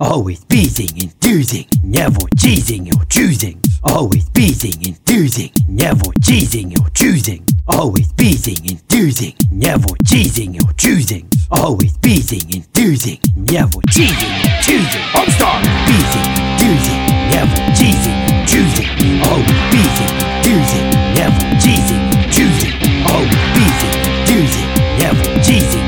Always beating, enthusing, never cheesing or choosing. Always beating, enthusing, never cheesing or choosing. Always beating, enthusing, never cheesing or choosing. Always beating, enthusing, never cheesing or choosing. Homestar! Beating, enthusing, never cheesing or choosing. Always beating, enthusing, never cheesing or choosing. Always beating, enthusing, never cheesing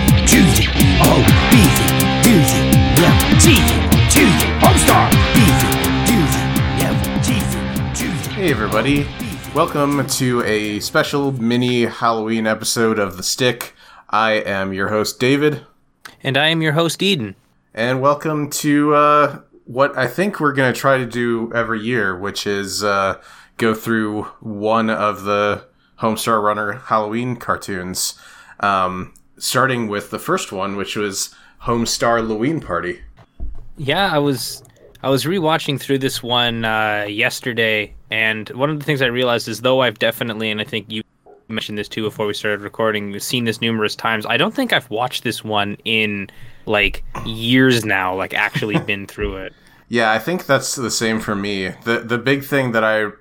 Hey, everybody. Welcome to a special mini Halloween episode of The Stick. I am your host, David, And I am your host, Eden. and welcome to uh, what I think we're going to try to do every year, which is uh, go through one of the Homestar Runner Halloween cartoons, um, starting with the first one, which was Homestarloween Party. Yeah, I was I was rewatching through this one uh, yesterday, and one of the things I realized is though I've definitely, and I think you mentioned this too before we started recording, seen this numerous times. I don't think I've watched this one in like years now, like actually been through it. Yeah, I think that's the same for me. the The big thing that I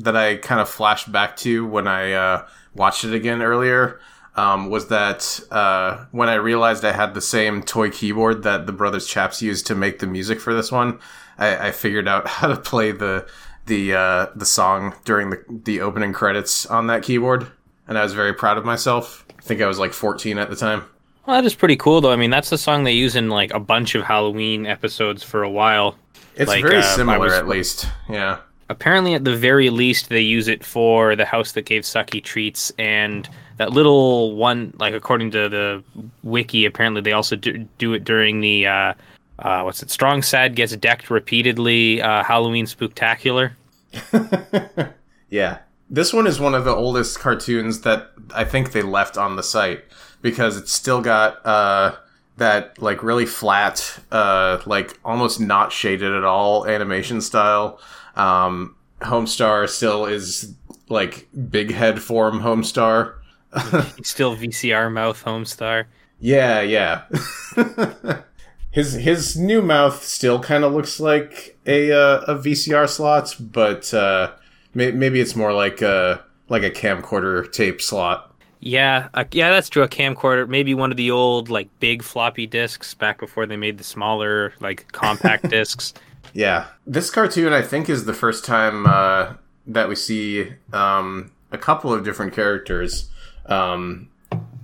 that I kind of flashed back to when I uh, watched it again earlier um, was that uh, when I realized I had the same toy keyboard that the Brothers Chaps used to make the music for this one, I, I figured out how to play the the uh, the song during the the opening credits on that keyboard, and I was very proud of myself. I think I was like 14 at the time. Well, that is pretty cool though. I mean, that's the song they use in like a bunch of Halloween episodes for a while. It's Like, very uh, similar, was- at least. Yeah. apparently at the very least they use it for the house that gave sucky treats and that little one like according to the wiki apparently they also do, do it during the uh, uh, what's it strong sad gets decked repeatedly uh, halloween spooktacular Yeah. This one is one of the oldest cartoons that I think they left on the site because it's still got uh, that like really flat, uh, like almost not shaded at all animation style. Um, Homestar still is like big head form Homestar. still vcr mouth homestar Yeah, yeah. his his new mouth still kind of looks like a uh, a VCR slot, but uh, may, maybe it's more like a like a camcorder tape slot. yeah uh, yeah that's true a camcorder maybe one of the old like big floppy disks back before they made the smaller like compact discs Yeah, this cartoon I think is the first time uh, that we see um, a couple of different characters, um,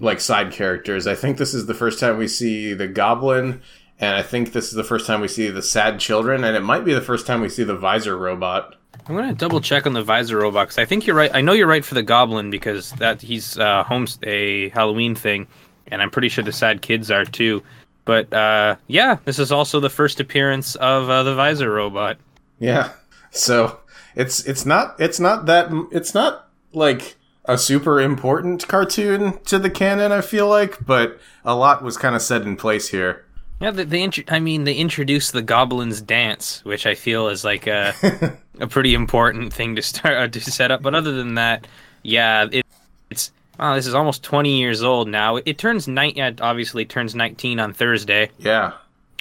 like side characters. I think this is the first time we see the Goblin, and I think this is the first time we see the Sad Children, and it might be the first time we see the Visor Robot. I'm gonna double check on the visor robot because I think you're right. I know you're right for the goblin because that he's uh, a Halloween thing, and I'm pretty sure the sad kids are too. But uh, yeah, this is also the first appearance of uh, the visor robot. Yeah. So it's it's not it's not that it's not like a super important cartoon to the canon. I feel like, but a lot was kind of set in place here. Yeah, they, they intro- I mean, they introduced the goblin's dance, which I feel is like a a pretty important thing to start uh, to set up. But other than that, yeah, it, it's wow, this is almost 20 years old now. It, turns nine, yeah, obviously turns 19 on Thursday. Yeah.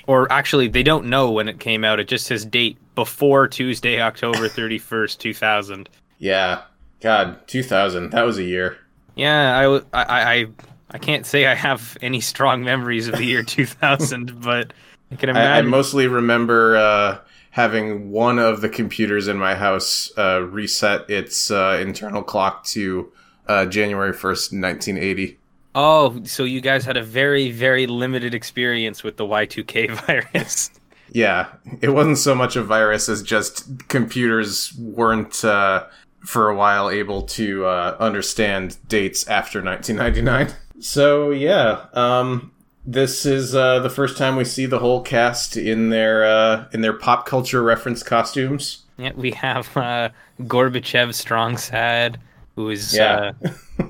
or actually they don't know when it came out it just says date before tuesday october 31st 2000 Yeah. God, 2000. That was a year. yeah I, I, I I can't say i have any strong memories of the year 2000 but i can I, I mostly remember uh, having one of the computers in my house uh, reset its uh, internal clock to uh, January 1st, 1980. oh so you guys had a very very limited experience with the y2k virus Yeah, it wasn't so much a virus as just computers weren't uh, for a while able to uh, understand dates after 1999. So yeah, um, this is uh, the first time we see the whole cast in their uh, in their pop culture reference costumes. yeah we have uh gorbachev strong sad who is Yeah.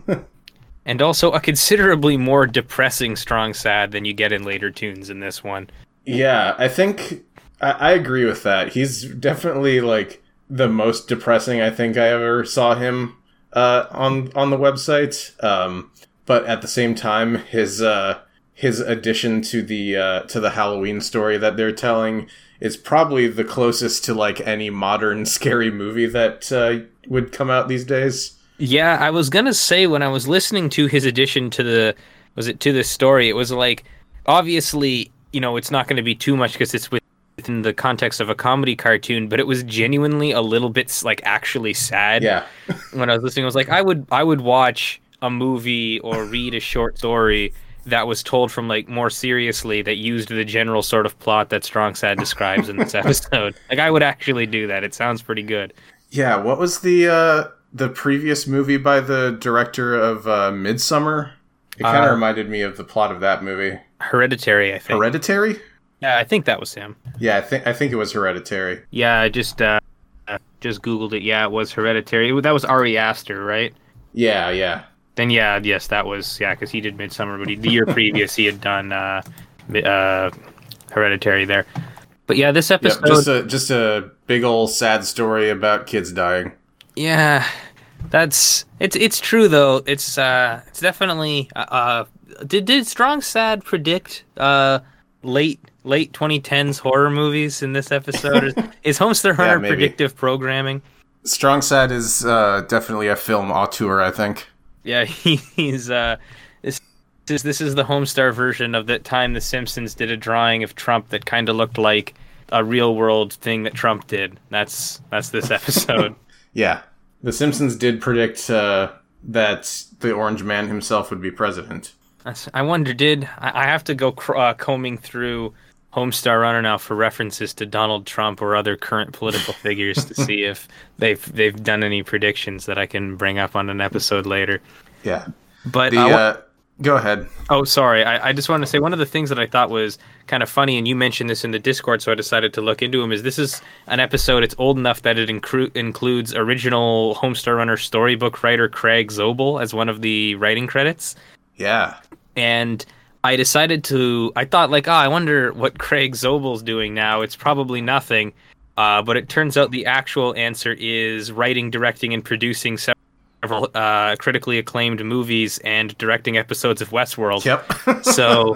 uh, and also a considerably more depressing strong sad than you get in later tunes in this one Yeah, I think I, I agree with that. He's definitely like the most depressing I think I ever saw him uh, on on the website. Um, but at the same time, his uh, his addition to the uh, to the Halloween story that they're telling is probably the closest to like any modern scary movie that uh, would come out these days. Yeah, I was gonna say when I was listening to his addition to the was it to the story, it was like obviously you know it's not going to be too much because it's within the context of a comedy cartoon, but it was genuinely a little bit like actually sad. Yeah, when I was listening, I was like, I would I would watch a movie or read a short story that was told from like more seriously that used the general sort of plot that Strong Sad describes in this episode. like I would actually do that. It sounds pretty good. Yeah, what was the uh the previous movie by the director of uh Midsommar? It kind of Uh, reminded me of the plot of that movie. Hereditary, I think. Hereditary? yeah, I think that was him. Yeah, I think I think it was Hereditary. Yeah, I just uh, uh, just googled it. Yeah, it was Hereditary. That was Ari Aster, right? Yeah, yeah. Then yeah, yes, that was yeah, because he did Midsommar, but he, the year previous he had done uh, uh, Hereditary there. But yeah, this Yep, episode, just a just a big old sad story about kids dying. yeah, that's it's it's true though. It's uh, it's definitely uh, uh did did Strong Sad predict uh late late 2010s horror movies in this episode? is, is Homestar Hunter maybe. predictive programming? Strong Sad is uh, definitely a film auteur, I think. Yeah, he, he's uh this is this is the Homestar version of that time the Simpsons did a drawing of Trump that kind of looked like a real world thing that Trump did. That's that's this episode. Yeah, The Simpsons did predict uh, that the Orange Man himself would be president. I wonder did I, I have to go cr- uh, combing through Homestar Runner now for references to Donald Trump or other current political figures to see if they've they've done any predictions that I can bring up on an episode later. Yeah. But The uh, uh, go ahead. Oh, sorry. I, I just wanted to say one of the things that I thought was kind of funny, and you mentioned this in the Discord, so I decided to look into him. Is this is an episode? It's old enough that it incru- includes original Homestar Runner storybook writer Craig Zobel as one of the writing credits, Yeah. and I decided to. I thought like, oh, I wonder what Craig Zobel's doing now. It's probably nothing. Uh, but it turns out the actual answer is writing, directing, and producing several uh, critically acclaimed movies and directing episodes of Westworld Yep. so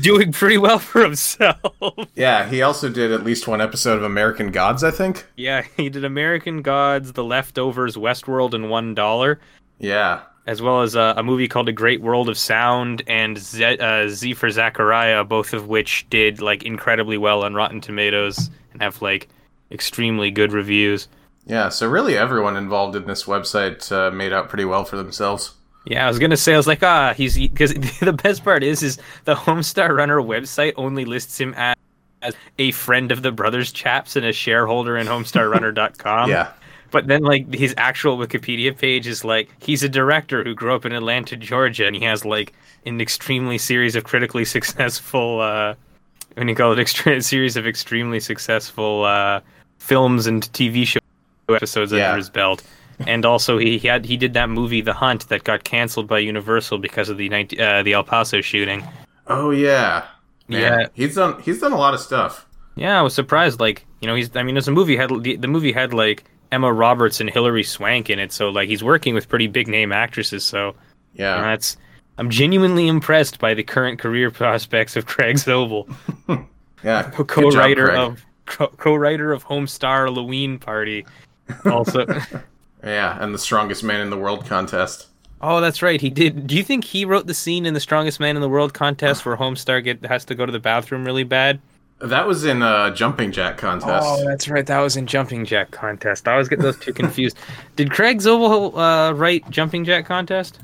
doing pretty well for himself. yeah, he also did at least one episode of American Gods, I think. yeah, he did American Gods, The Leftovers, Westworld, and One Dollar, Yeah. As well as a, a movie called A Great World of Sound and Z, uh, Z for Zachariah, both of which did like incredibly well on Rotten Tomatoes and have like extremely good reviews. Yeah, so really everyone involved in this website uh, made out pretty well for themselves. Yeah, I was gonna say, I was like, ah, he's because the best part is, is the Homestar Runner website only lists him as, as a friend of the Brothers Chaps and a shareholder in HomestarRunner.com. yeah. But then, like, his actual Wikipedia page is like, he's a director who grew up in Atlanta, Georgia, and he has like an extremely series of critically successful, uh, when you call it, extre- series of extremely successful uh, films and TV show episodes Yeah. under his belt. And also, he, he had he did that movie, The Hunt, that got canceled by Universal because of the 19, uh, the El Paso shooting. Oh yeah. Man, Yeah. He's done he's done a lot of stuff. Yeah, I was surprised. Like, you know, he's. I mean, as a movie had the, the movie had like Emma Roberts and Hilary Swank in it, so like he's working with pretty big name actresses. So Yeah. that's. I'm genuinely impressed by the current career prospects of Craig Zobel, yeah. Co-writer Craig. of co- co-writer of Homestarloween Party. Also, Yeah, and the strongest man in the world contest. oh, that's right, he did. Do you think he wrote the scene in the Strongest Man in the World contest where Homestar get has to go to the bathroom really bad? That was in a jumping jack contest. Oh, that's right. That was in Jumping Jack Contest. I always get those two confused. Did Craig Zobel uh, write Jumping Jack Contest?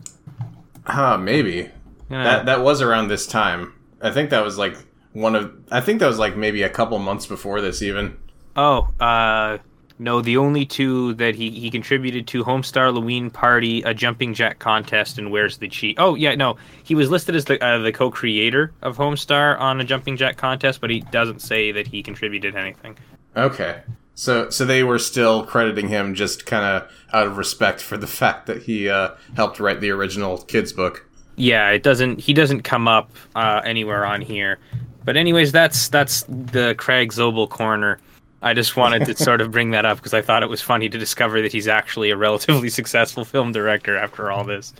Ah, maybe. Yeah. That that was around this time. I think that was like one of I think that was like maybe a couple months before this even. oh, uh, no. The only two that he, he contributed to Homestar Halloween Party, a Jumping Jack Contest, and Where's the Cheat? Oh, yeah, no. He was listed as the uh, the co-creator of Homestar on a Jumping Jack Contest, but he doesn't say that he contributed anything. Okay. So so they were still crediting him just kind of out of respect for the fact that he uh, helped write the original kids book. Yeah, it doesn't. He doesn't come up uh, anywhere on here. But anyways, that's that's the Craig Zobel corner. I just wanted to sort of bring that up because I thought it was funny to discover that he's actually a relatively successful film director after all this.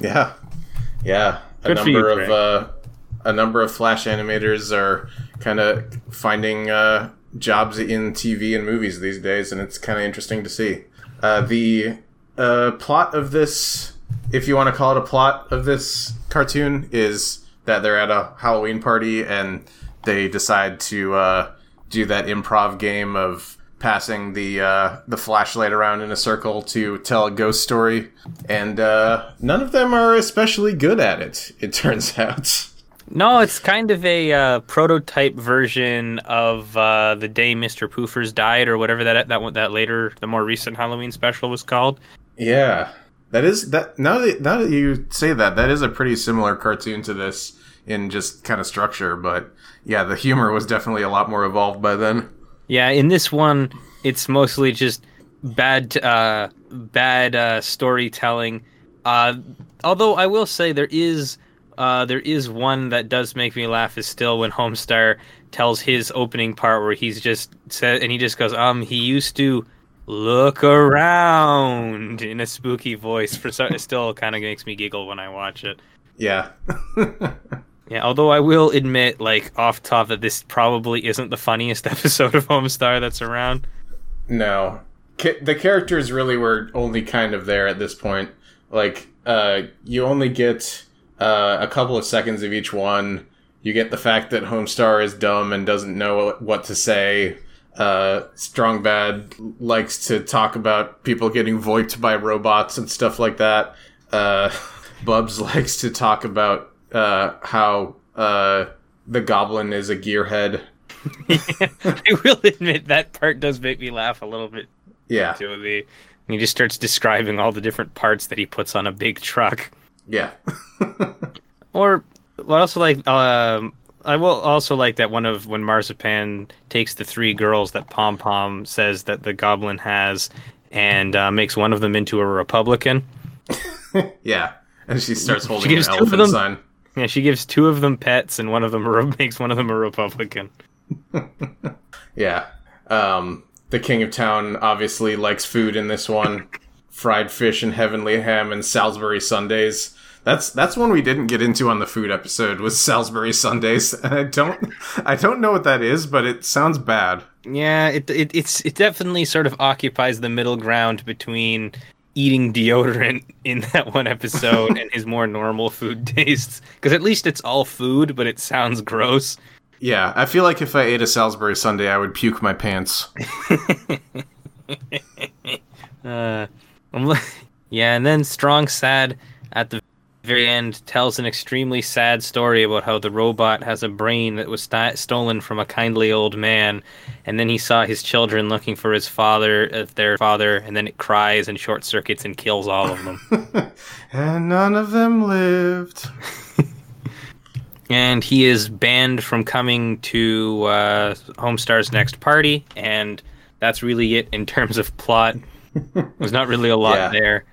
Yeah. Yeah. A Good you, number of uh, a number of flash animators are kind of finding uh, jobs in TV and movies these days, and it's kind of interesting to see. Uh, the uh, plot of this, if you want to call it a plot of this cartoon, is that they're at a Halloween party and they decide to uh, do that improv game of passing the uh, the flashlight around in a circle to tell a ghost story, and uh, none of them are especially good at it. It turns out. No, it's kind of a uh, prototype version of uh, the day Mr. Poofers died, or whatever that that that later the more recent Halloween special was called. Yeah, that is that. Now that now that you say that, that is a pretty similar cartoon to this in just kind of structure, but yeah, the humor was definitely a lot more evolved by then. Yeah, in this one, it's mostly just bad, uh, bad uh, storytelling. Uh, although I will say there is, uh, there is one that does make me laugh. Is still when Homestar tells his opening part where he's just said, and he just goes, um, he used to look around in a spooky voice. For so, it still kind of makes me giggle when I watch it. Yeah. Yeah, although I will admit, like off top, that this probably isn't the funniest episode of Homestar that's around. No, Ca- the characters really were only kind of there at this point. Like, uh, you only get uh, a couple of seconds of each one. You get the fact that Homestar is dumb and doesn't know what to say. Uh, Strong Bad likes to talk about people getting voiped by robots and stuff like that. Uh, Bubs likes to talk about uh, how uh, the goblin is a gearhead. I will admit that part does make me laugh a little bit. Yeah, To the he just starts describing all the different parts that he puts on a big truck. yeah, Or what also like um I will also like that one of when Marzipan takes the three girls that Pom Pom says that the goblin has and uh, makes one of them into a Republican. yeah. And she starts holding gives an elephant them- sign. Yeah, she gives two of them pets and one of them a, makes one of them a Republican. Yeah. Um, the king of town obviously likes food in this one. Fried fish and heavenly ham and Salisbury Sundaes. That's that's one we didn't get into on the food episode was Salisbury Sundaes. And I don't I don't know what that is, but it sounds bad. Yeah, it, it it's it definitely sort of occupies the middle ground between eating deodorant in that one episode and his more normal food tastes. Because at least it's all food, but it sounds gross. Yeah, I feel like if I ate a Salisbury Sundae, I would puke my pants. Uh, I'm li- yeah, and then Strong Sad at the very end tells an extremely sad story about how the robot has a brain that was st- stolen from a kindly old man, and then he saw his children looking for his father, uh, their father, and then it cries and short circuits and kills all of them. and none of them lived. and he is banned from coming to uh, Homestar's next party, and that's really it in terms of plot. There's not really a lot Yeah. there.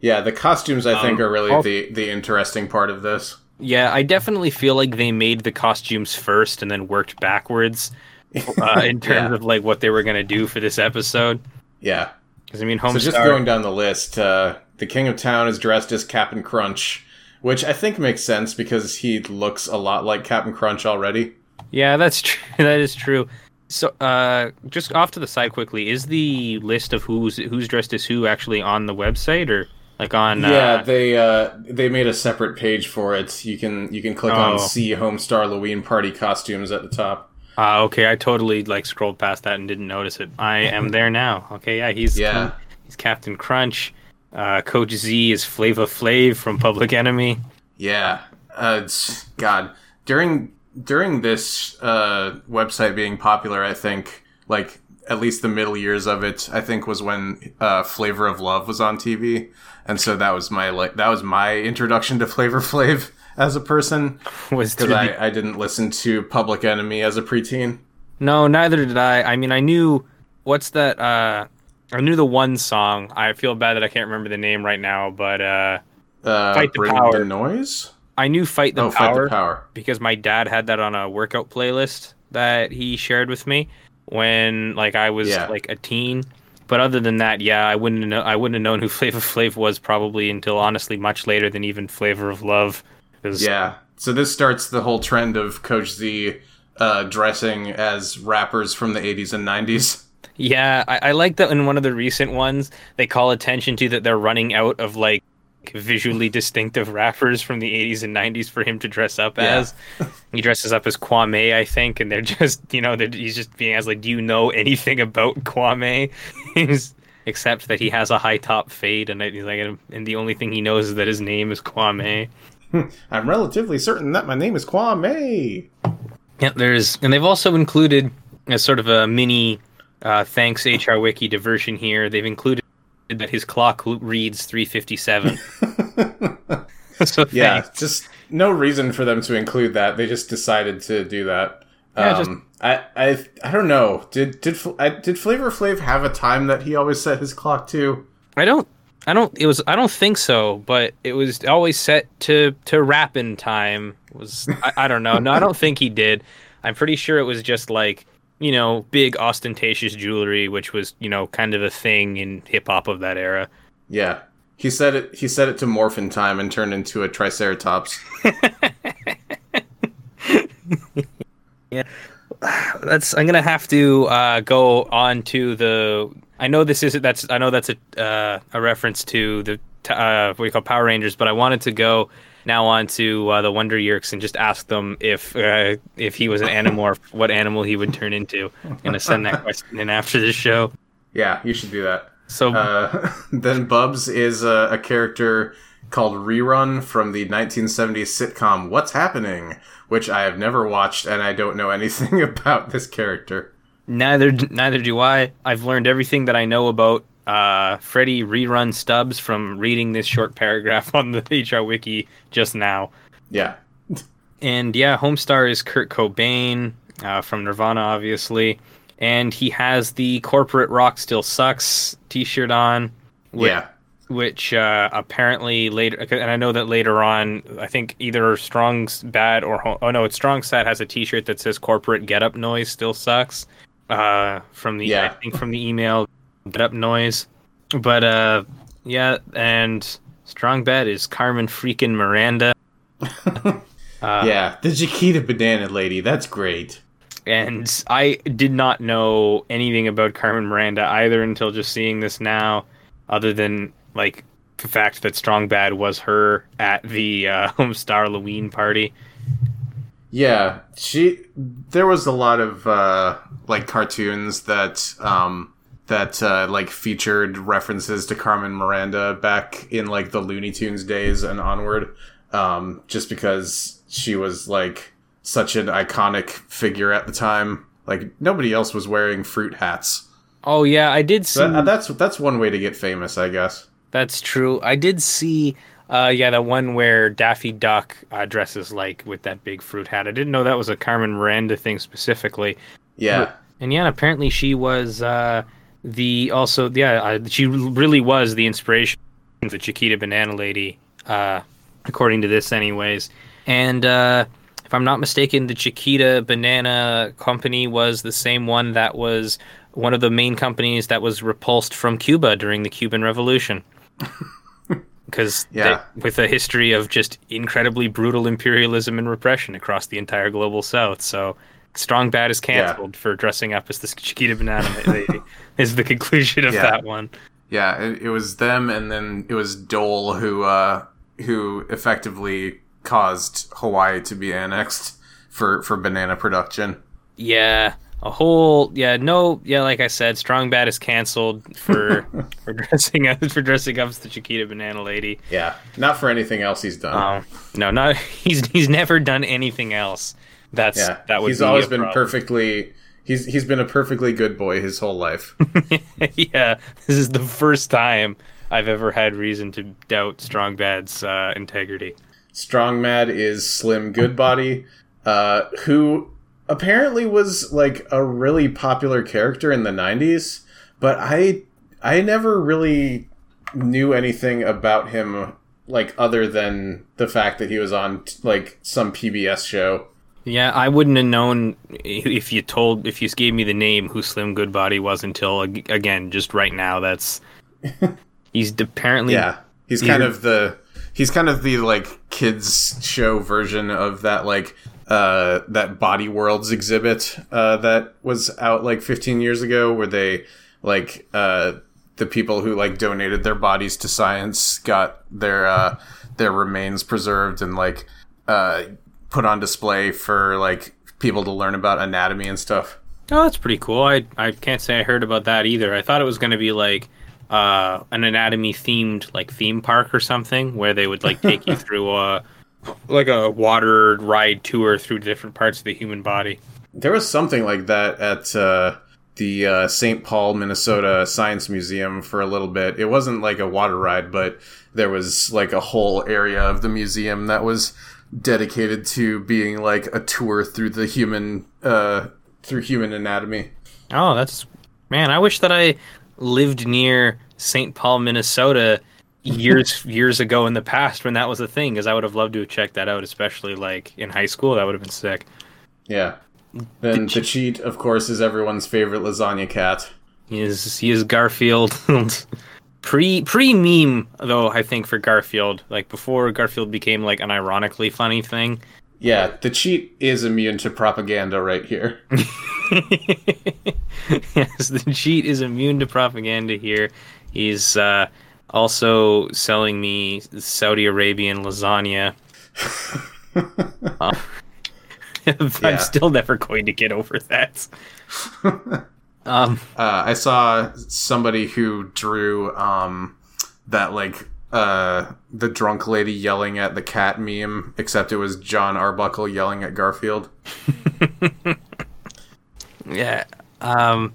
Yeah, the costumes I think Um, are really al- the the interesting part of this. Yeah, I definitely feel like they made the costumes first and then worked backwards uh, in terms Yeah. of like what they were gonna do for this episode. Yeah. Because I mean, So just going down the list, uh, the King of Town is dressed as Captain Crunch, which I think makes sense because he looks a lot like Captain Crunch already. Yeah, that's true. that is true. So, uh, just off to the side quickly, is the list of who's who's dressed as who actually on the website or like on? yeah, uh, they uh, they made a separate page for it. You can you can click Oh. on see Homestarloween party costumes at the top. uh, okay, I totally like scrolled past that and didn't notice it. I am there now. Okay, yeah, he's Yeah. he's Captain Crunch. Uh, Coach Z is Flavor Flav from Public Enemy. Yeah, uh, God, during during this uh, website being popular, I think like at least the middle years of it, I think was when uh, Flavor of Love was on TV, and so that was my like that was my introduction to Flavor Flav as a person Was because the I, I didn't listen to Public Enemy as a preteen. No, neither did I. I mean, I knew what's that? Uh, I knew the one song. I feel bad that I can't remember the name right now, but uh, Uh, Fight the Bring Power. the noise. I knew "Fight the oh, Power" Fight the Power. because my dad had that on a workout playlist that he shared with me when like I was Yeah. like a teen. But other than that, yeah, I wouldn't know. I wouldn't have known who Flavor Flav was probably until honestly much later than even Flavor of Love. Yeah, so this starts the whole trend of Coach Z uh, dressing as rappers from the 80s and 90s. Yeah, I, I like that in one of the recent ones they call attention to that they're running out of like visually distinctive rappers from the 80s and 90s for him to dress up Yeah. as. He dresses up as Kwame, I think, and they're just, you know, they're, he's just being asked like, "Do you know anything about Kwame?" Except that he has a high top fade, and he's like, and the only thing he knows is that his name is Kwame. I'm relatively certain that my name is Kwame. Yeah, there's, and they've also included as sort of a mini uh, thanks HR Wiki diversion here. They've included that his clock reads 357. so Yeah, thanks. just no reason for them to include that. They just decided to do that. Yeah, um, just- I, I, I don't know. Did did I, did Flavor Flav have a time that he always set his clock to? I don't, I don't, it was, I don't think so, but it was always set to to rap in time. Was I, I don't know. No, I don't think he did. I'm pretty sure it was just like you know big ostentatious jewelry, which was you know kind of a thing in hip hop of that era. Yeah, he said it. He said it to morphin time and turned into a Triceratops. Yeah. That's I'm gonna have to uh, go on to the. I know this isn't that's I know that's a uh, a reference to the t- uh, what we call Power Rangers, but I wanted to go now on to uh, the Wonder Yeerks and just ask them if uh, if he was an animorph, what animal he would turn into. I'm gonna send that question in after this show. Yeah, you should do that. So Uh, then Bubs is a, a character called Rerun from the 1970s sitcom What's Happening, which I have never watched and I don't know anything about this character. neither neither do I. I've learned everything that I know about uh, Freddy rerun Stubbs from reading this short paragraph on the HR Wiki just now. Yeah. And yeah, Homestar is Kurt Cobain uh, from Nirvana, obviously. And he has the corporate rock still sucks t-shirt on, whi- Yeah. which uh, apparently later, and I know that later on, I think either Strong's Bad or oh no, it's Strong Sad has a T-shirt that says "Corporate Get Up Noise still sucks." Uh, from the Yeah. I think from the email Get Up Noise, but uh, yeah, and Strong Bad is Carmen freaking Miranda. Uh, yeah. The Chiquita Banana Lady. That's great. and I did not know anything about Carmen Miranda either until just seeing this now, other than like the fact that Strong Bad was her at the uh, Homestar Halloween party. Yeah, she. There was a lot of uh, like cartoons that um, that uh, like featured references to Carmen Miranda back in like the Looney Tunes days and onward. Um, just because she was like such an iconic figure at the time. Like nobody else was wearing fruit hats. Oh yeah, I did see. That, that's that's one way to get famous, I guess. That's true. I did see. Uh, yeah, the one where Daffy Duck uh, dresses like with that big fruit hat. I didn't know that was a Carmen Miranda thing specifically. Yeah, And yeah, apparently she was uh, the also yeah uh, she really was the inspiration the Chiquita Banana Lady, uh, according to this, anyways. And uh, if I'm not mistaken, the Chiquita Banana Company was the same one that was one of the main companies that was repulsed from Cuba during the Cuban Revolution. Because Yeah. with a history of just incredibly brutal imperialism and repression across the entire global south, so Strong Bad is canceled for dressing up as the Chiquita Banana Lady. is the conclusion of Yeah. that one. Yeah, it, it was them, and then it was Dole who uh, who effectively caused Hawaii to be annexed for for banana production. Yeah, a whole yeah no yeah like I said, Strong Bad is canceled for for dressing up for dressing up as the Chiquita Banana Lady. Yeah, not for anything else he's done. Um, no, not he's he's never done anything else. That's yeah, that would he's always been problem. perfectly. He's he's been a perfectly good boy his whole life. yeah, this is the first time I've ever had reason to doubt Strong Bad's uh, integrity. Strong Mad is Slim Goodbody, uh, who apparently was like a really popular character in the '90s, but I I never really knew anything about him like other than the fact that he was on like some PBS show. Yeah, I wouldn't have known if you told if you gave me the name who Slim Goodbody was until again just right now. That's he's apparently Yeah, he's kind of the he's kind of the like kids show version of that like uh that Body Worlds exhibit uh that was out like 15 years ago where they like uh the people who like donated their bodies to science got their uh their remains preserved and like uh put on display for like people to learn about anatomy and stuff. Oh, that's pretty cool. I I can't say I heard about that either. I thought it was going to be like uh, an anatomy themed like theme park or something where they would like take you through a like a water ride tour through different parts of the human body. There was something like that at uh, the uh, St. Paul, Minnesota Science Museum for a little bit. It wasn't like a water ride, but there was like a whole area of the museum that was dedicated to being like a tour through the human uh, through human anatomy. Oh, that's man. I wish that I lived near St. Paul, Minnesota years years ago in the past when that was a thing because I would have loved to have checked that out, especially like in high school. That would have been sick. Yeah. Then the cheat, of course, is everyone's favorite lasagna cat. He is he is Garfield. pre pre meme though, I think for Garfield. Like before Garfield became like an ironically funny thing. Yeah, the cheat is immune to propaganda right here. yes, the cheat is immune to propaganda here. He's uh, also selling me Saudi Arabian lasagna. uh, I'm Yeah. still never going to get over that. Um, Uh, I saw somebody who drew um, that like uh, the drunk lady yelling at the cat meme, except it was Jon Arbuckle yelling at Garfield. yeah. Um,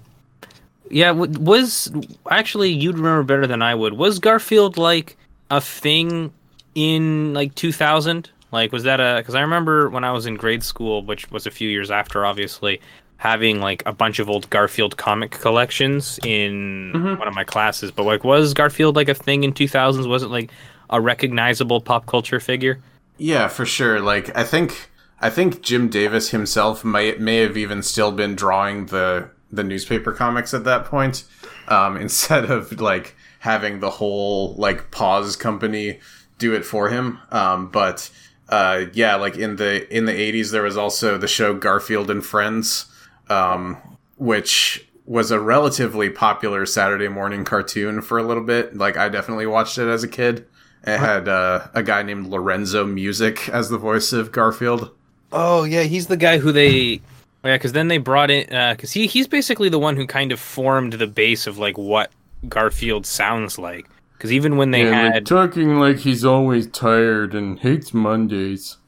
yeah. Was actually you'd remember better than I would. Was Garfield like a thing in like 2000? Like, was that a? Because I remember when I was in grade school, which was a few years after, obviously, having like a bunch of old Garfield comic collections in one of my classes. But like, was Garfield like a thing in 2000s? Was it like a recognizable pop culture figure? Yeah, for sure. Like I think I think Jim Davis himself may may have even still been drawing the the newspaper comics at that point, um, instead of like having the whole like Paws company do it for him. Um, but uh, yeah, like in the in the eighties, there was also the show Garfield and Friends, um, which was a relatively popular Saturday morning cartoon for a little bit. Like I definitely watched it as a kid. It had uh, a guy named Lorenzo Music as the voice of Garfield. Oh yeah, he's the guy who they. oh, Yeah, because then they brought in because he he's basically the one who kind of formed the base of like what Garfield sounds like. Because even when they had talking like he's always tired and hates Mondays.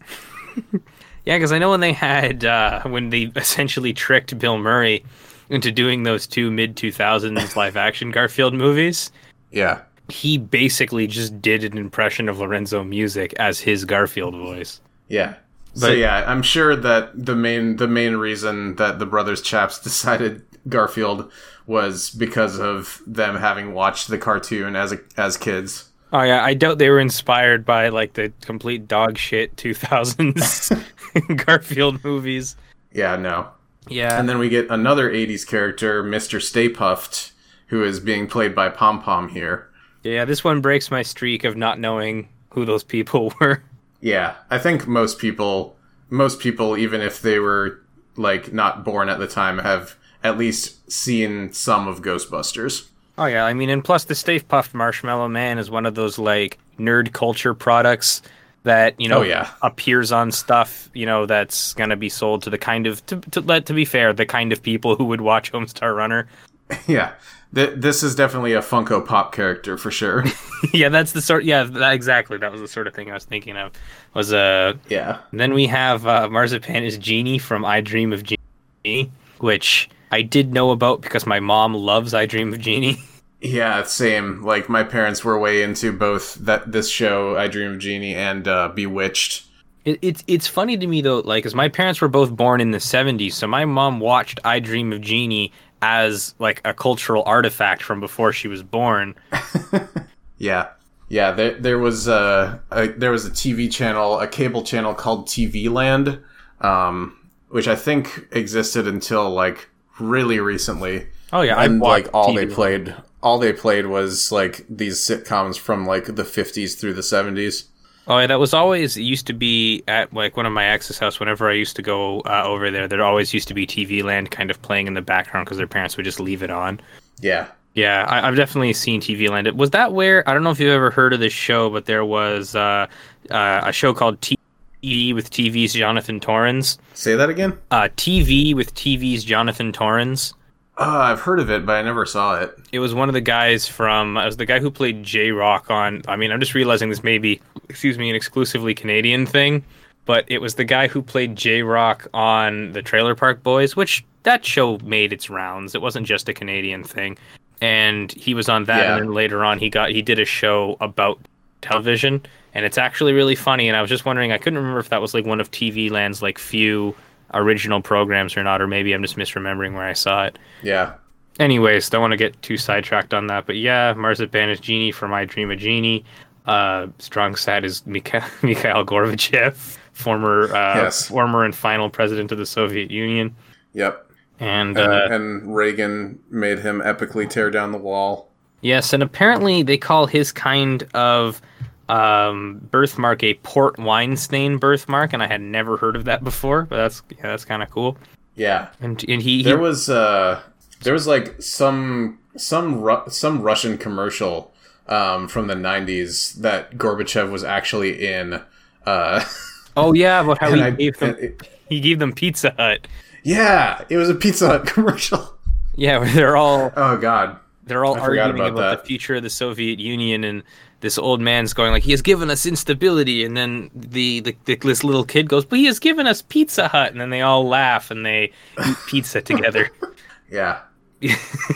yeah, because I know when they had uh, when they essentially tricked Bill Murray into doing those two mid two thousands live action Garfield movies, Yeah, he basically just did an impression of Lorenzo Music as his Garfield voice. yeah. so yeah, I'm sure that the main the main reason that the brothers Chaps decided Garfield was because of them having watched the cartoon as a, as kids. Oh yeah, I doubt they were inspired by like the complete dog shit 2000s Garfield movies. Yeah, no. Yeah. And then we get another 80s character, Mr. Stay Puft, who is being played by Pom Pom here. yeah, this one breaks my streak of not knowing who those people were. Yeah, I think most people, most people, even if they were like not born at the time, have at least seen some of Ghostbusters. Oh yeah, I mean, and plus the Stay Puft Marshmallow Man is one of those like nerd culture products that you know Oh, yeah. appears on stuff you know that's gonna be sold to the kind of to to, let to be fair the kind of people who would watch Homestar Runner. Yeah, Th- this is definitely a Funko Pop character for sure. yeah, that's the sort. Yeah, that, exactly. That was the sort of thing I was thinking of. Was uh yeah, Then we have uh, Marzipan is Jeannie from I Dream of Jeannie, which I did know about because my mom loves I Dream of Jeannie. yeah, same. Like my parents were way into both that this show, I Dream of Jeannie, and uh, Bewitched. It, it's it's funny to me though, like, cause my parents were both born in the '70s, so my mom watched I Dream of Jeannie as like a cultural artifact from before she was born. Yeah, yeah. There, there was a, a there was a TV channel, a cable channel called TV Land, um, which I think existed until like really recently. Oh yeah, and like all they TV. played, all they played was like these sitcoms from like the fifties through the seventies. Oh, yeah, that was always it used to be at like one of my ex's house. Whenever I used to go uh, over there, there always used to be TV Land kind of playing in the background because their parents would just leave it on. Yeah. Yeah, I, I've definitely seen TV Land. Was that where I don't know if you've ever heard of this show, but there was uh, uh, a show called TV with TV's Jonathan Torrens. Say that again. Uh, TV with TV's Jonathan Torrens. Oh, I've heard of it, but I never saw it. It was one of the guys from. It was the guy who played J-Roc on. I mean, I'm just realizing this may be, excuse me, an exclusively Canadian thing, but it was the guy who played J-Roc on the Trailer Park Boys, which that show made its rounds. It wasn't just a Canadian thing, and he was on that. Yeah. And then later on, he got he did a show about television, and it's actually really funny. And I was just wondering, I couldn't remember if that was like one of TV Land's like few original programs or not, or maybe I'm just misremembering where I saw it. Yeah. Anyways, don't want to get too sidetracked on that, but yeah, Marzipan is Jeannie from my Dream of Jeannie. Uh, Strong Sad is Mikha- Mikhail Gorbachev, former uh, Yes. former and final president of the Soviet Union, Yep. and And, uh, and Reagan made him epically tear down the wall. Yes, and apparently they call his kind of um, birthmark a port wine stain birthmark, and I had never heard of that before, but that's yeah, that's kind of cool. Yeah. And and he, he There was uh there was like some some Ru- some Russian commercial um from the 90s that Gorbachev was actually in uh oh yeah, about how he I- gave them it- he gave them Pizza Hut. yeah, it was a Pizza Hut commercial. Yeah, they're all Oh god. They're all I arguing about about, the future of the Soviet Union, and this old man's going like, "He has given us instability," and then the, the, the this little kid goes, "But he has given us Pizza Hut," and then they all laugh and they eat pizza together. Yeah.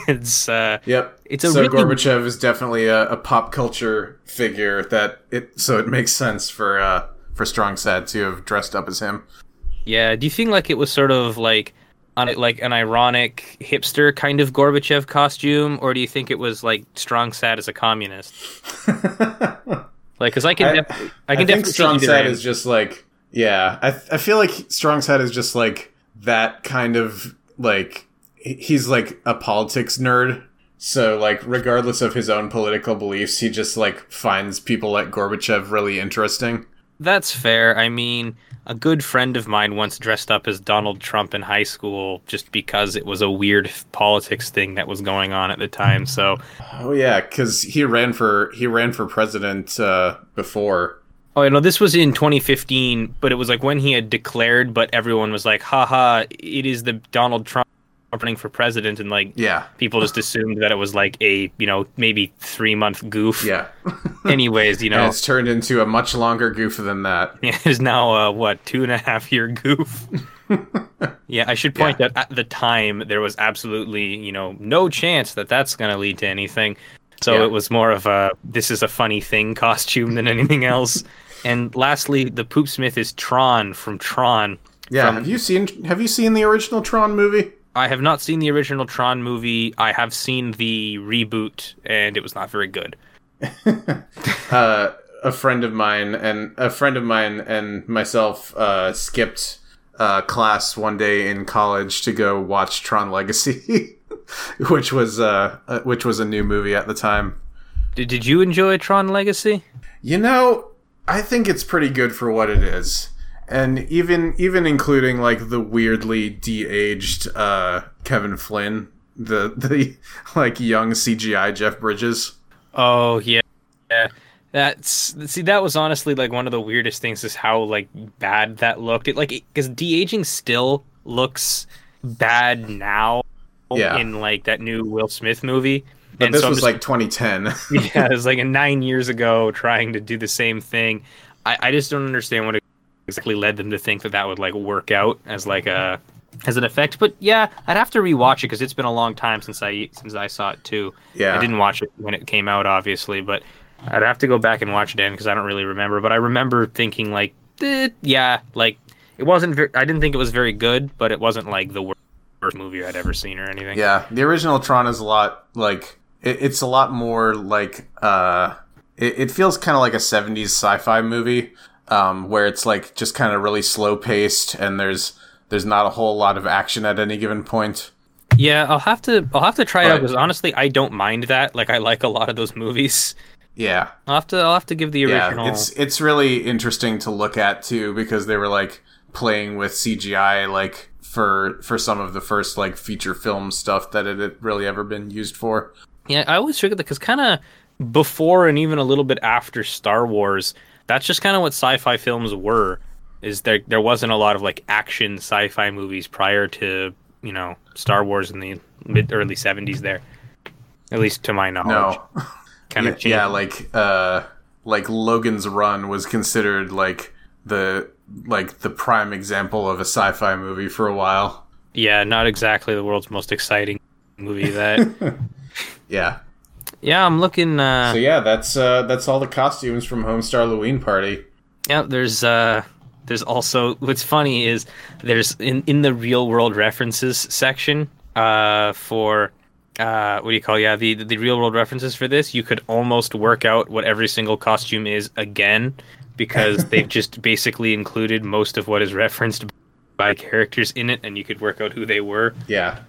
it's uh, Yep. It's so really- Gorbachev is definitely a, a pop culture figure that it so it makes sense for uh for Strong Sad to have dressed up as him. yeah. Do you think like it was sort of like on it like an ironic hipster kind of Gorbachev costume, or do you think it was like strong sad as a communist? Like, because I can, I- def- I can I definitely Strong Sad is just like yeah. I I feel like Strong Sad is just like that kind of like he's like a politics nerd. So like regardless of his own political beliefs, he just like finds people like Gorbachev really interesting. That's fair. I mean, a good friend of mine once dressed up as Donald Trump in high school just because it was a weird politics thing that was going on at the time. So, Oh yeah, because he ran for he ran for president uh, before. oh, no, this was in 2015, but it was like when he had declared, but everyone was like, haha, it is the Donald Trump running for president. And like, Yeah, people just assumed that it was like a, you know, maybe three month goof. yeah. Anyways, you And know, it's turned into a much longer goof than that. it is now a, what, two and a half year goof. Yeah, I should point Yeah. out at the time there was absolutely, you know, no chance that that's going to lead to anything. So Yeah. it was more of a this is a funny thing costume than anything else. and lastly, the poop smith is Tron from Tron. Yeah, From- have you seen have you seen the original Tron movie? I have not seen the original Tron movie. I have seen the reboot and it was not very good. uh, a friend of mine and a friend of mine and myself uh, skipped uh, class one day in college to go watch Tron Legacy, which was uh, uh, which was a new movie at the time. Did, did you enjoy Tron Legacy? You know, I think it's pretty good for what it is. And even even including like the weirdly de-aged uh, Kevin Flynn, the the like young CGI Jeff Bridges. Oh yeah, yeah. That's see, that was honestly like one of the weirdest things is how like bad that looked. It like because de aging still looks bad now. Yeah. In like that new Will Smith movie. But and this so was just- like 2010. yeah, it was like nine years ago trying to do the same thing. I, I just don't understand what exactly led them to think that that would like work out as like a as an effect. But yeah, I'd have to rewatch it because it's been a long time since I since I saw it too. Yeah. I didn't watch it when it came out, obviously, but I'd have to go back and watch it again because I don't really remember. But I remember thinking like, eh, yeah, like it wasn't. Ver- I didn't think it was very good, but it wasn't like the wor- worst movie I'd ever seen or anything. Yeah, the original Tron is a lot like it, it's a lot more like uh, it, it feels kind of like a '70s sci-fi movie, um, where it's like just kind of really slow paced and there's there's not a whole lot of action at any given point. Yeah, I'll have to I'll have to try it out because honestly, I don't mind that. Like, I like a lot of those movies. Yeah, I'll have to I'll have to give the original. yeah. It's it's really interesting to look at too because they were like playing with CGI like for for some of the first like feature film stuff that it had really ever been used for. Yeah, I always figured that because kind of before and even a little bit after Star Wars, that's just kind of what sci-fi films were. Is there there wasn't a lot of like action sci-fi movies prior to you know Star Wars in the mid early seventies there, at least to my knowledge. No, kind of yeah, like uh, like Logan's Run was considered like the like the prime example of a sci-fi movie for a while. yeah, not exactly the world's most exciting movie. That Yeah. Yeah, I'm looking. Uh, So yeah, that's uh, that's all the costumes from Homestarloween Party. Yeah, there's uh there's also what's funny is there's in in the real world references section uh for uh what do you call yeah the the real world references for this you could almost work out what every single costume is again because they've just basically included most of what is referenced by characters in it and you could work out who they were Yeah.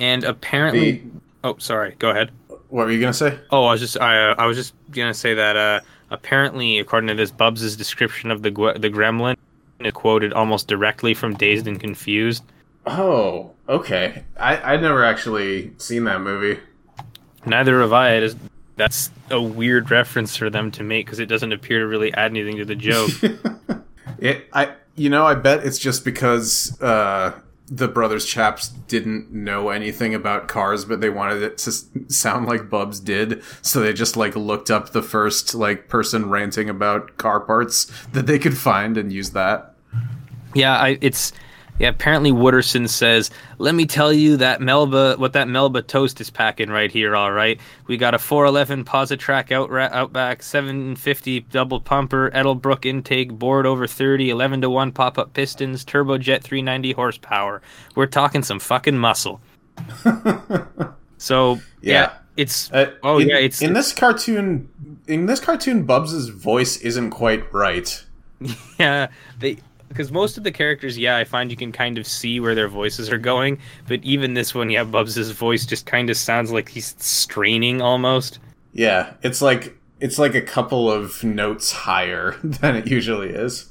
and apparently The, oh sorry go ahead what were you gonna say? Oh, I was just I, uh, I was just gonna say that uh, apparently, according to this, Bubs' description of the the gremlin is quoted almost directly from Dazed and Confused. Oh, okay. I I'd never actually seen that movie. Neither have I. It is, that's a weird reference for them to make because it doesn't appear to really add anything to the joke. It I you know I bet it's just because uh, the brothers chaps didn't know anything about cars, but they wanted it to sound like Bubs did, so they just like looked up the first like person ranting about car parts that they could find and used that. yeah, I, it's yeah. Apparently, Wooderson says, "Let me tell you that Melba, what that Melba toast is packing right here. All right, we got a 411 Positrac out Outback 750 double pumper, Edelbrock intake, bored over 30, 11 to one pop up pistons, turbojet 390 horsepower. We're talking some fucking muscle." so yeah, Yeah. it's Uh, Oh, in, yeah, it's- in this cartoon. In this cartoon, Bubs's voice isn't quite right. Yeah, they because most of the characters, yeah, I find you can kind of see where their voices are going. But even this one, yeah, Bubs' voice just kind of sounds like he's straining almost. Yeah, it's like it's like a couple of notes higher than it usually is.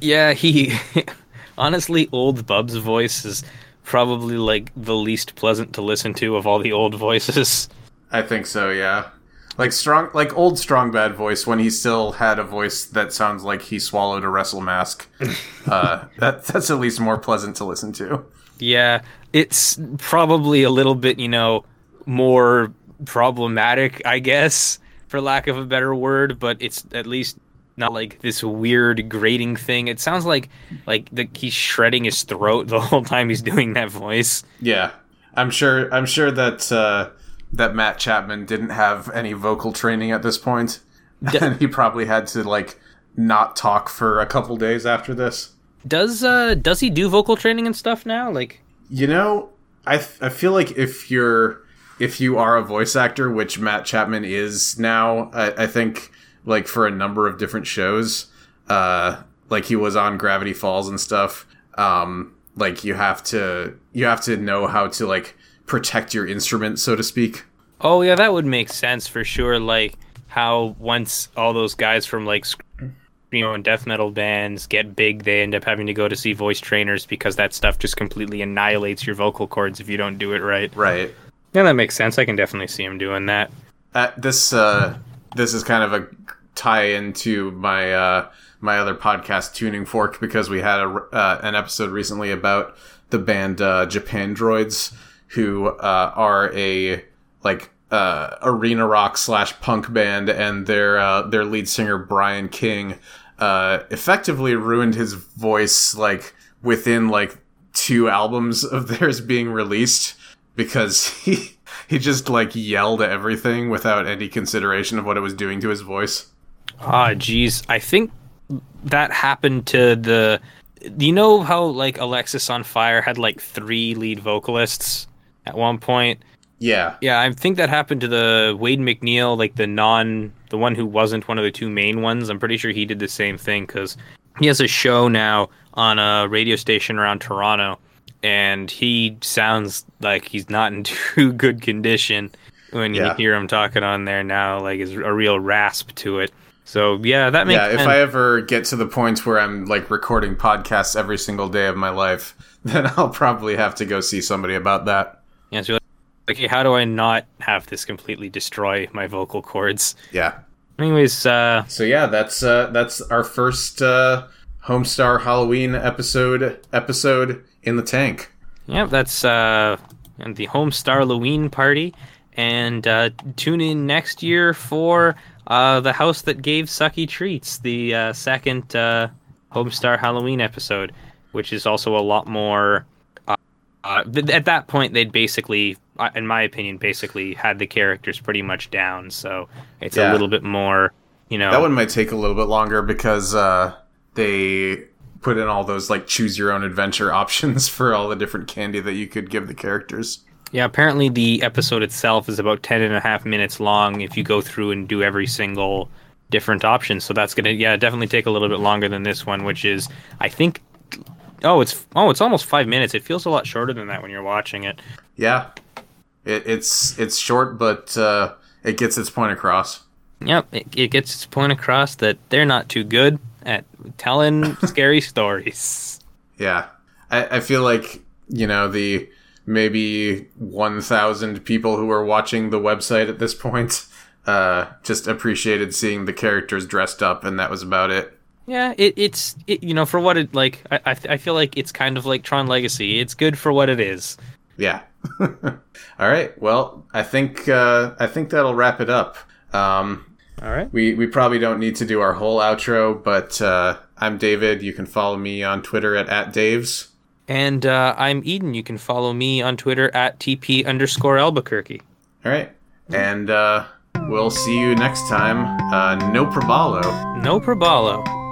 Yeah, he honestly, old Bubs' voice is probably like the least pleasant to listen to of all the old voices. I think so, yeah. Like strong, like old strong bad voice when he still had a voice that sounds like he swallowed a wrestle mask. uh, that that's at least more pleasant to listen to. Yeah, it's probably a little bit, you know, more problematic, I guess, for lack of a better word, but it's at least not like this weird grating thing. It sounds like like the, he's shredding his throat the whole time he's doing that voice. Yeah, I'm sure. I'm sure that uh, that Matt Chapman didn't have any vocal training at this point, and he probably had to like not talk for a couple days after this. Does uh does he do vocal training and stuff now? Like You know, I th- I feel like if you're if you are a voice actor, which Matt Chapman is now, I, I think like for a number of different shows, uh, like he was on Gravity Falls and stuff. Um, like you have to you have to know how to like protect your instrument, so to speak. Oh yeah, that would make sense for sure. Like how once all those guys from like screamo and death metal bands get big, they end up having to go to see voice trainers because that stuff just completely annihilates your vocal cords if you don't do it right. Right. Yeah, that makes sense. I can definitely see him doing that. Uh, this uh, this is kind of a tie into my uh, my other podcast, Tuning Fork, because we had a, uh, an episode recently about the band uh, Japandroids, who uh, are a like uh, arena rock slash punk band, and their uh, their lead singer Brian King uh, effectively ruined his voice like within like two albums of theirs being released because he he just like yelled at everything without any consideration of what it was doing to his voice. Ah, jeez. I think that happened to the. Do you know how like Alexisonfire had like three lead vocalists at one point? Yeah. Yeah, I think that happened to the Wade MacNeil, like the non, the one who wasn't one of the two main ones. I'm pretty sure he did the same thing because he has a show now on a radio station around Toronto, and he sounds like he's not in too good condition. when you hear him talking on there now. Like, is a real rasp to it. So yeah, that makes Yeah, if sense. I ever get to the point where I'm like recording podcasts every single day of my life, then I'll probably have to go see somebody about that. Yeah, so you're like, okay, how do I not have this completely destroy my vocal cords? Yeah. Anyways, uh, So yeah, that's uh that's our first uh Homestar Halloween episode episode in the tank. yeah, that's uh, and the Homestarloween party, and uh, tune in next year for uh, the house that gave sucky treats, the uh, second uh, Homestar Halloween episode, which is also a lot more. Uh, th- at that point, they'd basically, in my opinion, basically had the characters pretty much down. So it's Yeah. a little bit more, you know. That one might take a little bit longer because uh they put in all those like choose your own adventure options for all the different candy that you could give the characters. Yeah, apparently the episode itself is about 10 and a half minutes long if you go through and do every single different option. So that's going to yeah, definitely take a little bit longer than this one, which is I think oh, it's oh, it's almost 5 minutes. It feels a lot shorter than that when you're watching it. Yeah. It, it's it's short but uh it gets its point across. Yep, it, it gets its point across that they're not too good at telling scary stories. Yeah. I, I feel like, you know, the maybe 1,000 people who are watching the website at this point uh, just appreciated seeing the characters dressed up, and that was about it. Yeah, it, it's it, you know for what it like I, I I feel like it's kind of like Tron Legacy. It's good for what it is. Yeah. All right. Well, I think uh, I think that'll wrap it up. Um, All right. we we probably don't need to do our whole outro, but uh, I'm David. You can follow me on Twitter at, at Daves. And uh, I'm Eden. You can follow me on Twitter at TP underscore Albuquerque. All right. And uh, we'll see you next time. Uh, no Probalo. No probalo.